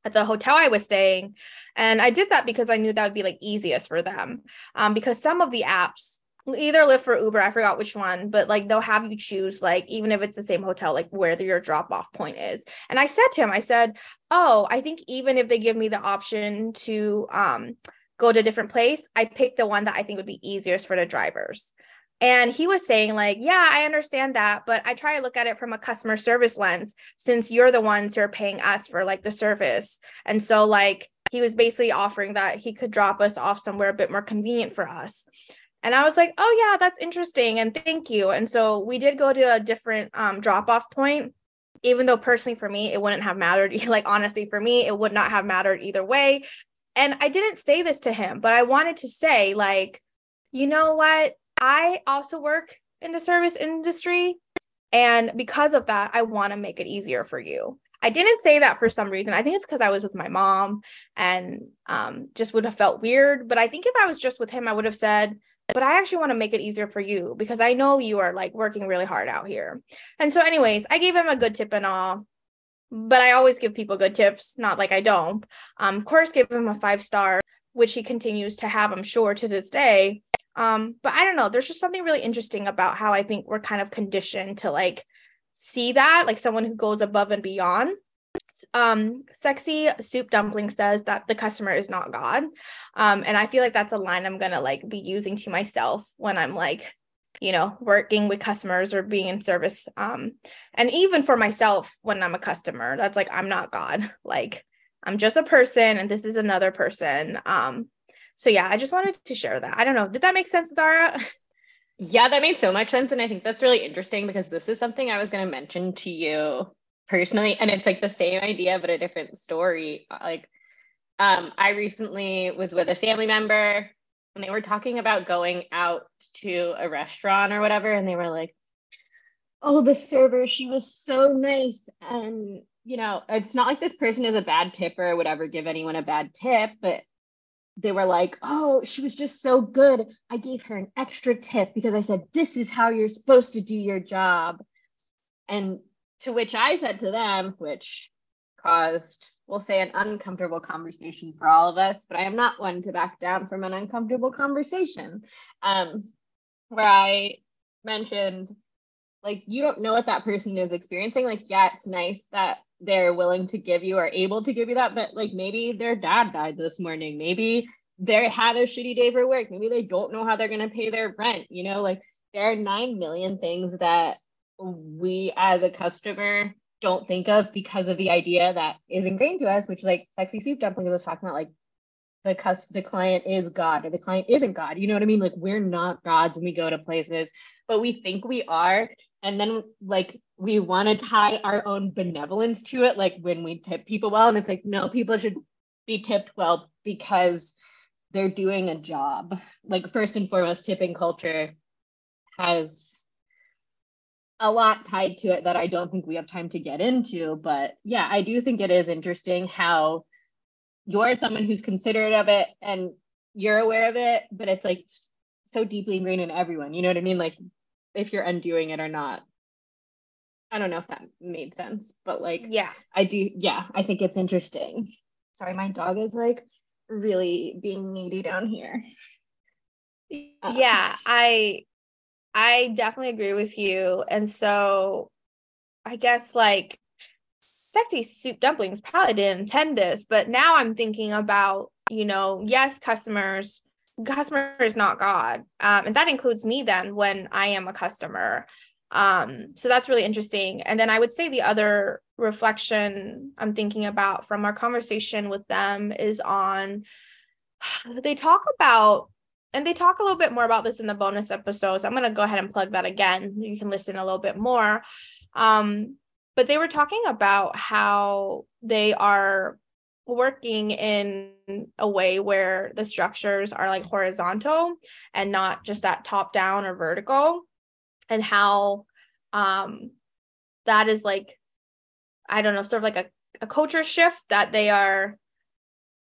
at the hotel I was staying. And I did that because I knew that would be like easiest for them. Um, because some of the apps either Lyft or Uber, I forgot which one, but like they'll have you choose, like, even if it's the same hotel, like where your drop off point is. And I said to him, I said, Oh, I think even if they give me the option to um go to a different place, I picked the one that I think would be easiest for the drivers. And he was saying, like, yeah, I understand that, but I try to look at it from a customer service lens since you're the ones who are paying us for like the service. And so, like, he was basically offering that he could drop us off somewhere a bit more convenient for us. And I was like, oh, yeah, that's interesting. And thank you. And so we did go to a different um, drop off point even though personally for me it wouldn't have mattered like honestly for me it would not have mattered either way and I didn't say this to him, but I wanted to say, like, you know what? I also work in the service industry. And because of that, I want to make it easier for you. I didn't say that for some reason. I think it's because I was with my mom and um, just would have felt weird. But I think if I was just with him, I would have said, but I actually want to make it easier for you because I know you are like working really hard out here. And so, anyways, I gave him a good tip and all but I always give people good tips, not like I don't. Um, of course, give him a five star, which he continues to have, I'm sure, to this day. Um, but I don't know. There's just something really interesting about how I think we're kind of conditioned to like see that, like someone who goes above and beyond. Um, sexy soup dumpling says that the customer is not God. Um, and I feel like that's a line I'm gonna like be using to myself when I'm like you know working with customers or being in service um and even for myself when i'm a customer that's like i'm not god. Like i'm just a person and this is another person. Um so yeah i just wanted to share that. I don't know. Did that make sense zara? Yeah that made so much sense and i think that's really interesting because this is something i was going to mention to you personally and it's like the same idea but a different story. Like um i recently was with a family member and they were talking about going out to a restaurant or whatever and they were like oh the server she was so nice. And you know it's not like this person is a bad tipper would ever give anyone a bad tip but they were like oh she was just so good. I gave her an extra tip because i said this is how you're supposed to do your job and to which i said to them which caused we'll say an uncomfortable conversation for all of us, but I am not one to back down from an uncomfortable conversation. Um, where I mentioned, like, you don't know what that person is experiencing. Like, yeah, it's nice that they're willing to give you or able to give you that, but like maybe their dad died this morning. Maybe they had a shitty day for work. Maybe they don't know how they're going to pay their rent. You know, like there are 9 million things that we as a customer don't think of because of the idea that is ingrained to us, which is like sexy soup dumpling was talking about like the cus- the client is God or the client isn't God. You know what I mean? Like we're not gods when we go to places, but we think we are. And then like we want to tie our own benevolence to it, like when we tip people well. And it's like, no, people should be tipped well because they're doing a job. Like first and foremost, tipping culture has a lot tied to it that I don't think we have time to get into. But yeah, I do think it is interesting how you're someone who's considerate of it and you're aware of it, but it's like so deeply ingrained in everyone. You know what I mean? Like if you're undoing it or not. I don't know if that made sense, but like, yeah, I do. Yeah, I think it's interesting. Sorry, my dog is like really being needy down here. Uh, yeah, I I definitely agree with you. And so I guess like sexy soup dumplings probably didn't intend this, but now I'm thinking about, you know, yes, customers, customer is not God. Um, and that includes me then when I am a customer. Um, so that's really interesting. And then I would say the other reflection I'm thinking about from our conversation with them is on they talk about and they talk a little bit more about this in the bonus episodes. I'm going to go ahead and plug that again. You can listen a little bit more. Um, but they were talking about how they are working in a way where the structures are like horizontal and not just that top down or vertical and how um that is like i don't know sort of like a, a culture shift that they are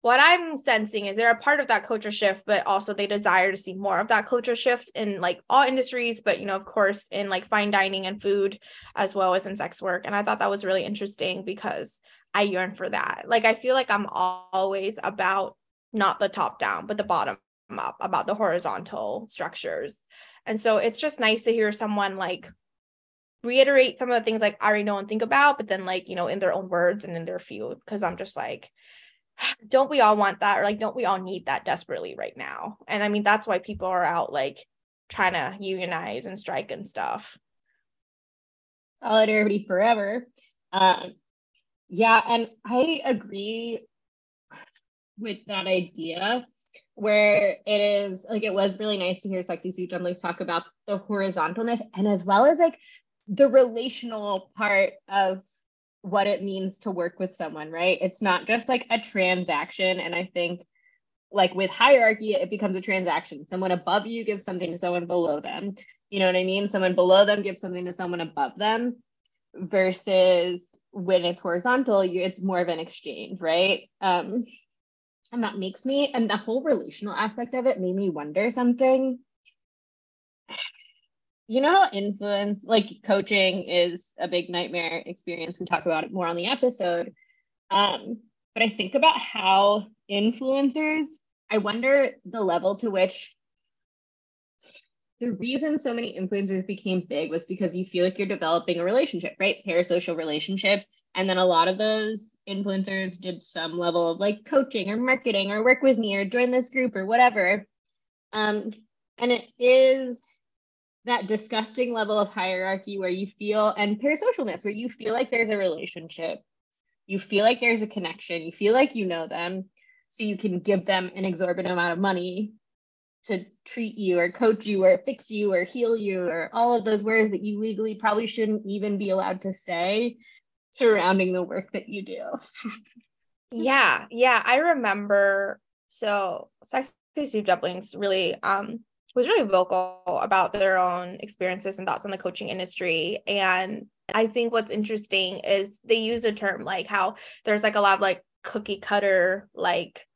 what I'm sensing is they're a part of that culture shift, but also they desire to see more of that culture shift in like all industries, but you know, of course, in like fine dining and food as well as in sex work. And I thought that was really interesting because I yearn for that. Like I feel like I'm always about not the top down, but the bottom up, about the horizontal structures. And so it's just nice to hear someone like reiterate some of the things like I already know and think about, but then like, you know, in their own words and in their field. Cause I'm just like, don't we all want that? Or like don't we all need that desperately right now? And i mean that's why people are out like trying to unionize and strike and stuff. Solidarity forever. Um yeah and i agree with that idea where it is like it was really nice to hear sexy soup dumplings talk about the horizontalness and as well as like the relational part of what it means to work with someone, right? It's not just like a transaction. And I think like with hierarchy, it becomes a transaction. Someone above you gives something to someone below them. You know what I mean? Someone below them gives something to someone above them versus when it's horizontal, you, it's more of an exchange, right? Um, and that makes me, and the whole relational aspect of it made me wonder something you know how influence like coaching is a big nightmare experience. We talk about it more on the episode. Um, but i think about how influencers i wonder the level to which the reason so many influencers became big was because you feel like you're developing a relationship right? Parasocial relationships. And then a lot of those influencers did some level of like coaching or marketing or work with me or join this group or whatever. Um, and it is that disgusting level of hierarchy where you feel and parasocialness where you feel like there's a relationship you feel like there's a connection you feel like you know them so you can give them an exorbitant amount of money to treat you or coach you or fix you or heal you or all of those words that you legally probably shouldn't even be allowed to say surrounding the work that you do. Yeah yeah i remember so sex sexy soup dumplings really um was really vocal about their own experiences and thoughts on the coaching industry. And I think what's interesting is they use a term like how there's like a lot of like cookie cutter like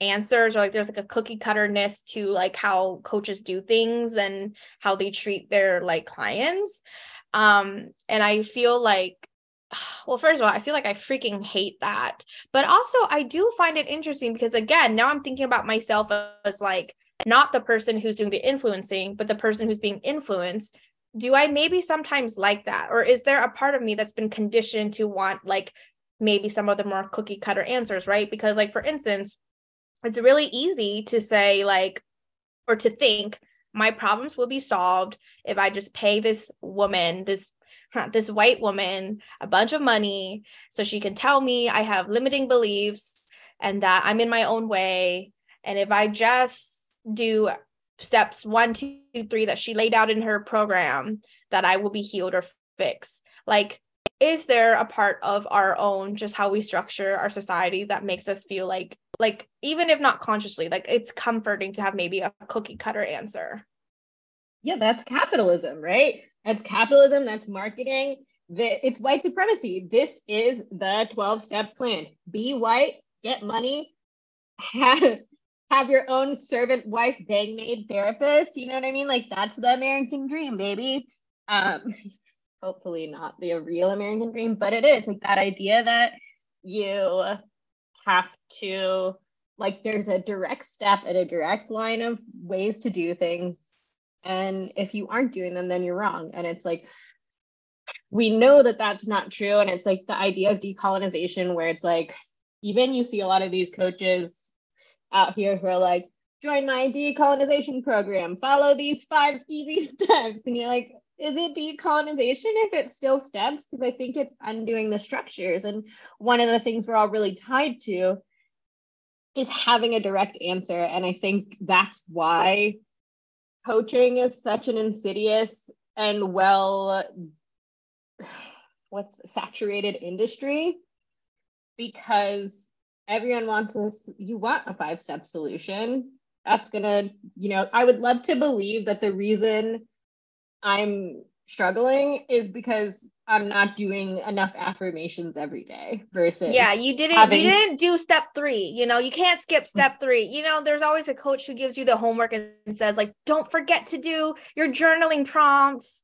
answers or like there's like a cookie cutterness to like how coaches do things and how they treat their like clients. Um and I feel like well first of all i feel like i freaking hate that but also i do find it interesting because again now i'm thinking about myself as like not the person who's doing the influencing, but the person who's being influenced, do I maybe sometimes like that? Or is there a part of me that's been conditioned to want like maybe some of the more cookie cutter answers, right? Because, like, for instance, it's really easy to say, like, or to think, my problems will be solved if I just pay this woman, this this white woman a bunch of money so she can tell me I have limiting beliefs and that I'm in my own way. And if I just do steps one, two, three that she laid out in her program, that I will be healed or fixed. Like, is there a part of our own just how we structure our society that makes us feel like like even if not consciously like it's comforting to have maybe a cookie cutter answer? Yeah that's capitalism right? That's capitalism that's marketing. The, it's white supremacy. This is the 12 step plan. Be white get money have your own servant wife bang maid therapist you know what i mean? Like that's the american dream baby. Um hopefully not the real american dream but it is like that idea that you have to like there's a direct step and a direct line of ways to do things. And if you aren't doing them then you're wrong. And it's like we know that that's not true. And it's like the idea of decolonization where it's like even you see a lot of these coaches out here who are like join my decolonization program. Follow these five easy steps. And you're like is it decolonization if it's still steps? Because i think it's undoing the structures. And one of the things we're all really tied to is having a direct answer. And i think that's why coaching is such an insidious and well what's saturated industry because everyone wants this you want a five step solution that's gonna you know i would love to believe that the reason i'm struggling is because I'm not doing enough affirmations every day versus Yeah, you didn't having... you didn't do step 3. You know, you can't skip mm-hmm. step 3. You know, there's always a coach who gives you the homework and says like don't forget to do your journaling prompts.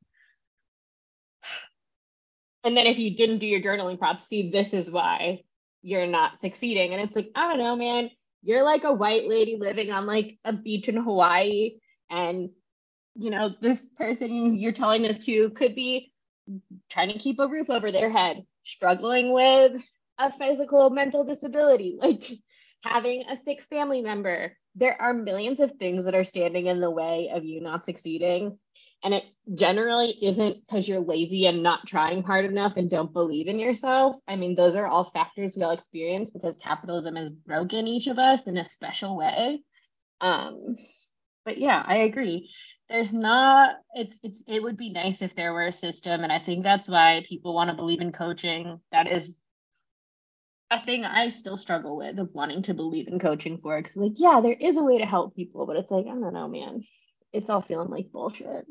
And then if you didn't do your journaling prompts, see this is why you're not succeeding and it's like I don't know, man. You're like a white lady living on like a beach in Hawaii and you know, this person you're telling this to could be trying to keep a roof over their head, struggling with a physical mental disability, like having a sick family member. There are millions of things that are standing in the way of you not succeeding. And it generally isn't because you're lazy and not trying hard enough and don't believe in yourself. I mean, those are all factors we all experience because capitalism has broken each of us in a special way. Um, but yeah, I agree there's not it's it's it would be nice if there were a system and i think that's why people want to believe in coaching that is a thing i still struggle with of wanting to believe in coaching for because like yeah there is a way to help people but it's like i don't know man it's all feeling like bullshit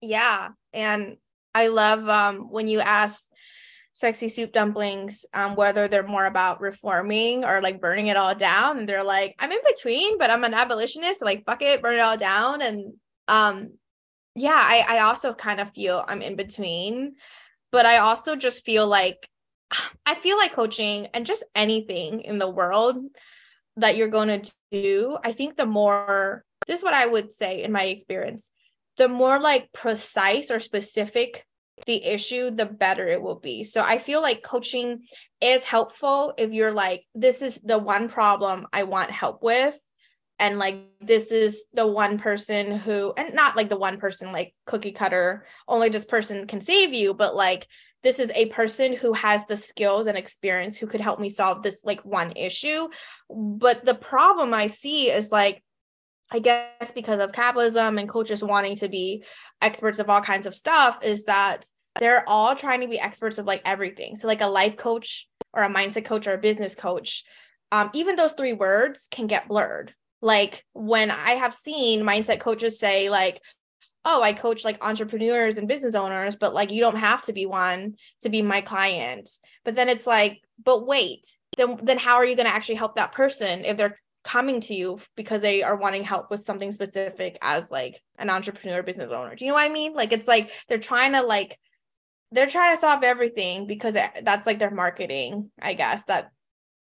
yeah and i love um when you ask sexy soup dumplings um, whether they're more about reforming or like burning it all down and they're like i'm in between but i'm an abolitionist so like fuck it burn it all down and um yeah i i also kind of feel i'm in between but i also just feel like i feel like coaching and just anything in the world that you're going to do i think the more this is what i would say in my experience the more like precise or specific the issue the better it will be. So i feel like coaching is helpful if you're like this is the one problem i want help with and like this is the one person who and not like the one person like cookie cutter only this person can save you but like this is a person who has the skills and experience who could help me solve this like one issue. But the problem i see is like i guess because of capitalism and coaches wanting to be experts of all kinds of stuff is that they're all trying to be experts of like everything so like a life coach or a mindset coach or a business coach um, even those three words can get blurred like when I have seen mindset coaches say, like, oh, I coach like entrepreneurs and business owners, but like you don't have to be one to be my client. But then it's like, but wait, then then how are you going to actually help that person if they're coming to you because they are wanting help with something specific as like an entrepreneur business owner? Do you know what I mean? Like it's like they're trying to like they're trying to solve everything because that's like their marketing, I guess, that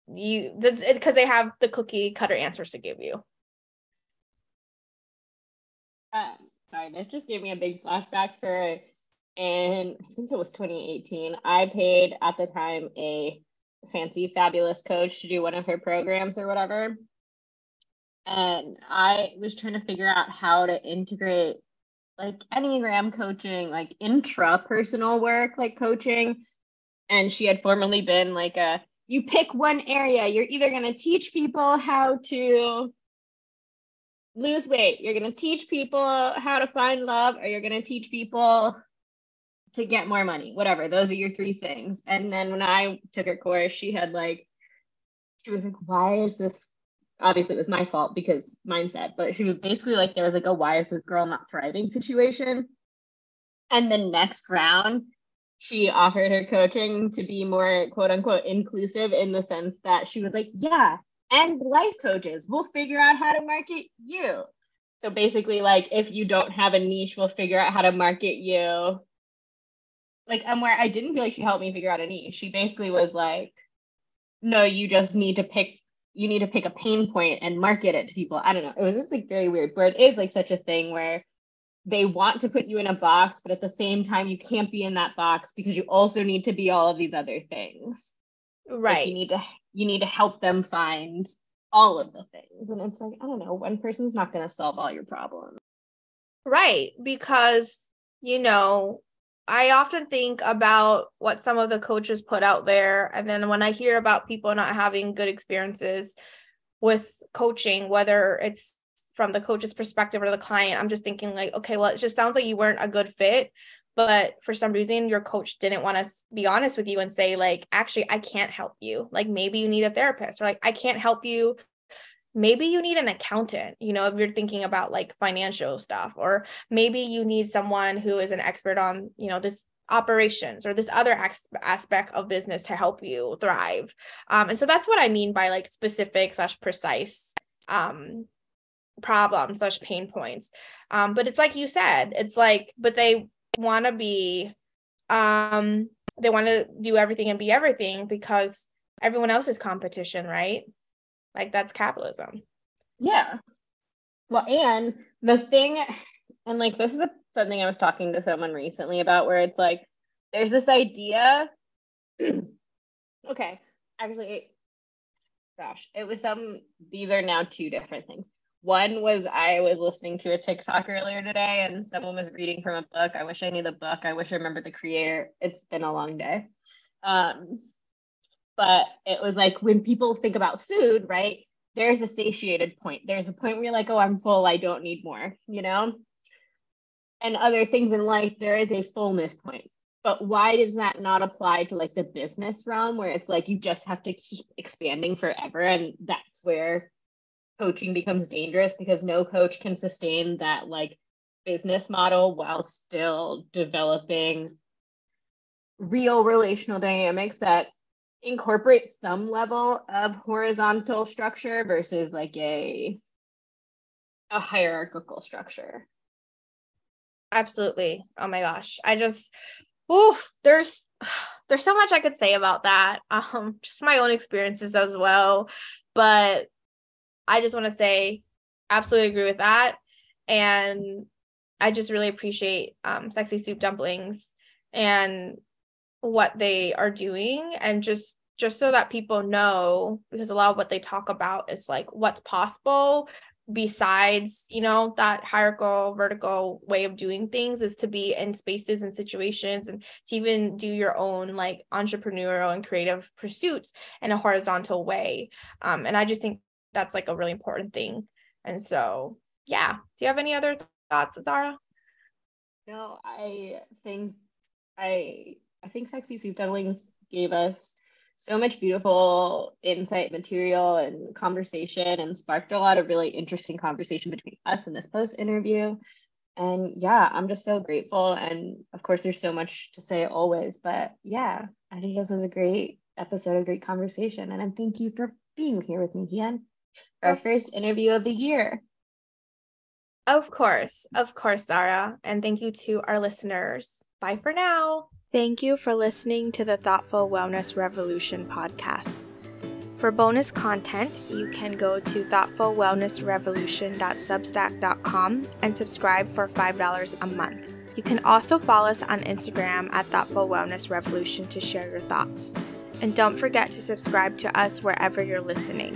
you because they have the cookie cutter answers to give you. Uh, sorry, this just gave me a big flashback for, and I think it was 2018. I paid at the time a fancy, fabulous coach to do one of her programs or whatever. And I was trying to figure out how to integrate like Enneagram coaching, like intrapersonal work, like coaching. And she had formerly been like a you pick one area, you're either going to teach people how to lose weight, you're going to teach people how to find love, or you're going to teach people to get more money, whatever. Those are your three things. And then when I took her course, she had like, she was like, why is this? Obviously, it was my fault because mindset, but she was basically like, there was like a why is this girl not thriving situation. And the next round, she offered her coaching to be more quote unquote inclusive in the sense that she was like, yeah, and life coaches, we'll figure out how to market you. So basically, like if you don't have a niche, we'll figure out how to market you. Like I'm where I didn't feel like she helped me figure out a niche. She basically was like, no, you just need to pick you need to pick a pain point and market it to people. I don't know. It was just like very weird. Where it is like such a thing where they want to put you in a box, but at the same time, you can't be in that box because you also need to be all of these other things. Right. Like you need to you need to help them find all of the things. And it's like, I don't know, one person's not gonna solve all your problems. Right. Because, you know, I often think about what some of the coaches put out there. And then when I hear about people not having good experiences with coaching, whether it's from the coach's perspective or the client, I'm just thinking like, okay, well, it just sounds like you weren't a good fit. But for some reason, your coach didn't want to be honest with you and say, like, actually, I can't help you. Like, maybe you need a therapist, or like, I can't help you. Maybe you need an accountant, you know, if you're thinking about like financial stuff, or maybe you need someone who is an expert on, you know, this operations or this other aspect of business to help you thrive. Um, and so that's what I mean by like specific slash precise um, problems slash pain points um but it's like you said it's like but they want to be um they want to do everything and be everything because everyone else is competition right like that's capitalism yeah well and the thing and like this is a, something i was talking to someone recently about where it's like there's this idea okay actually gosh it was some these are now two different things one was I was listening to a TikTok earlier today and someone was reading from a book. I wish I knew the book. I wish I remembered the creator. It's been a long day. Um, but it was like when people think about food, right? There's a satiated point. There's a point where you're like, oh, I'm full. I don't need more, you know? And other things in life, there is a fullness point. But why does that not apply to like the business realm where it's like you just have to keep expanding forever? And that's where coaching becomes dangerous because no coach can sustain that like business model while still developing real relational dynamics that incorporate some level of horizontal structure versus like a a hierarchical structure? Absolutely. Oh my gosh. I just oh there's there's so much i could say about that. Um just my own experiences as well. But I just want to say, absolutely agree with that. And I just really appreciate um, Sexy Soup Dumplings. And what they are doing and just just so that people know because a lot of what they talk about is like what's possible besides you know that hierarchical vertical way of doing things is to be in spaces and situations and to even do your own like entrepreneurial and creative pursuits in a horizontal way um, and i just think that's like a really important thing. And so, yeah. Do you have any other thoughts, Zara? No, I think I I think Sexy Soup Dumplings gave us so much beautiful insight material and conversation and sparked a lot of really interesting conversation between us in this post interview. And yeah, I'm just so grateful. And of course, there's so much to say always, but yeah, I think this was a great episode, a great conversation. And I thank you for being here with me, Hien our first interview of the year. Of course, of course, Zara. And thank you to our listeners. Bye for now. Thank you for listening to the Thoughtful Wellness Revolution podcast. For bonus content, you can go to thoughtfulwellnessrevolution.substack.com and subscribe for $5 a month. You can also follow us on Instagram at Thoughtful Wellness Revolution to share your thoughts. And don't forget to subscribe to us wherever you're listening.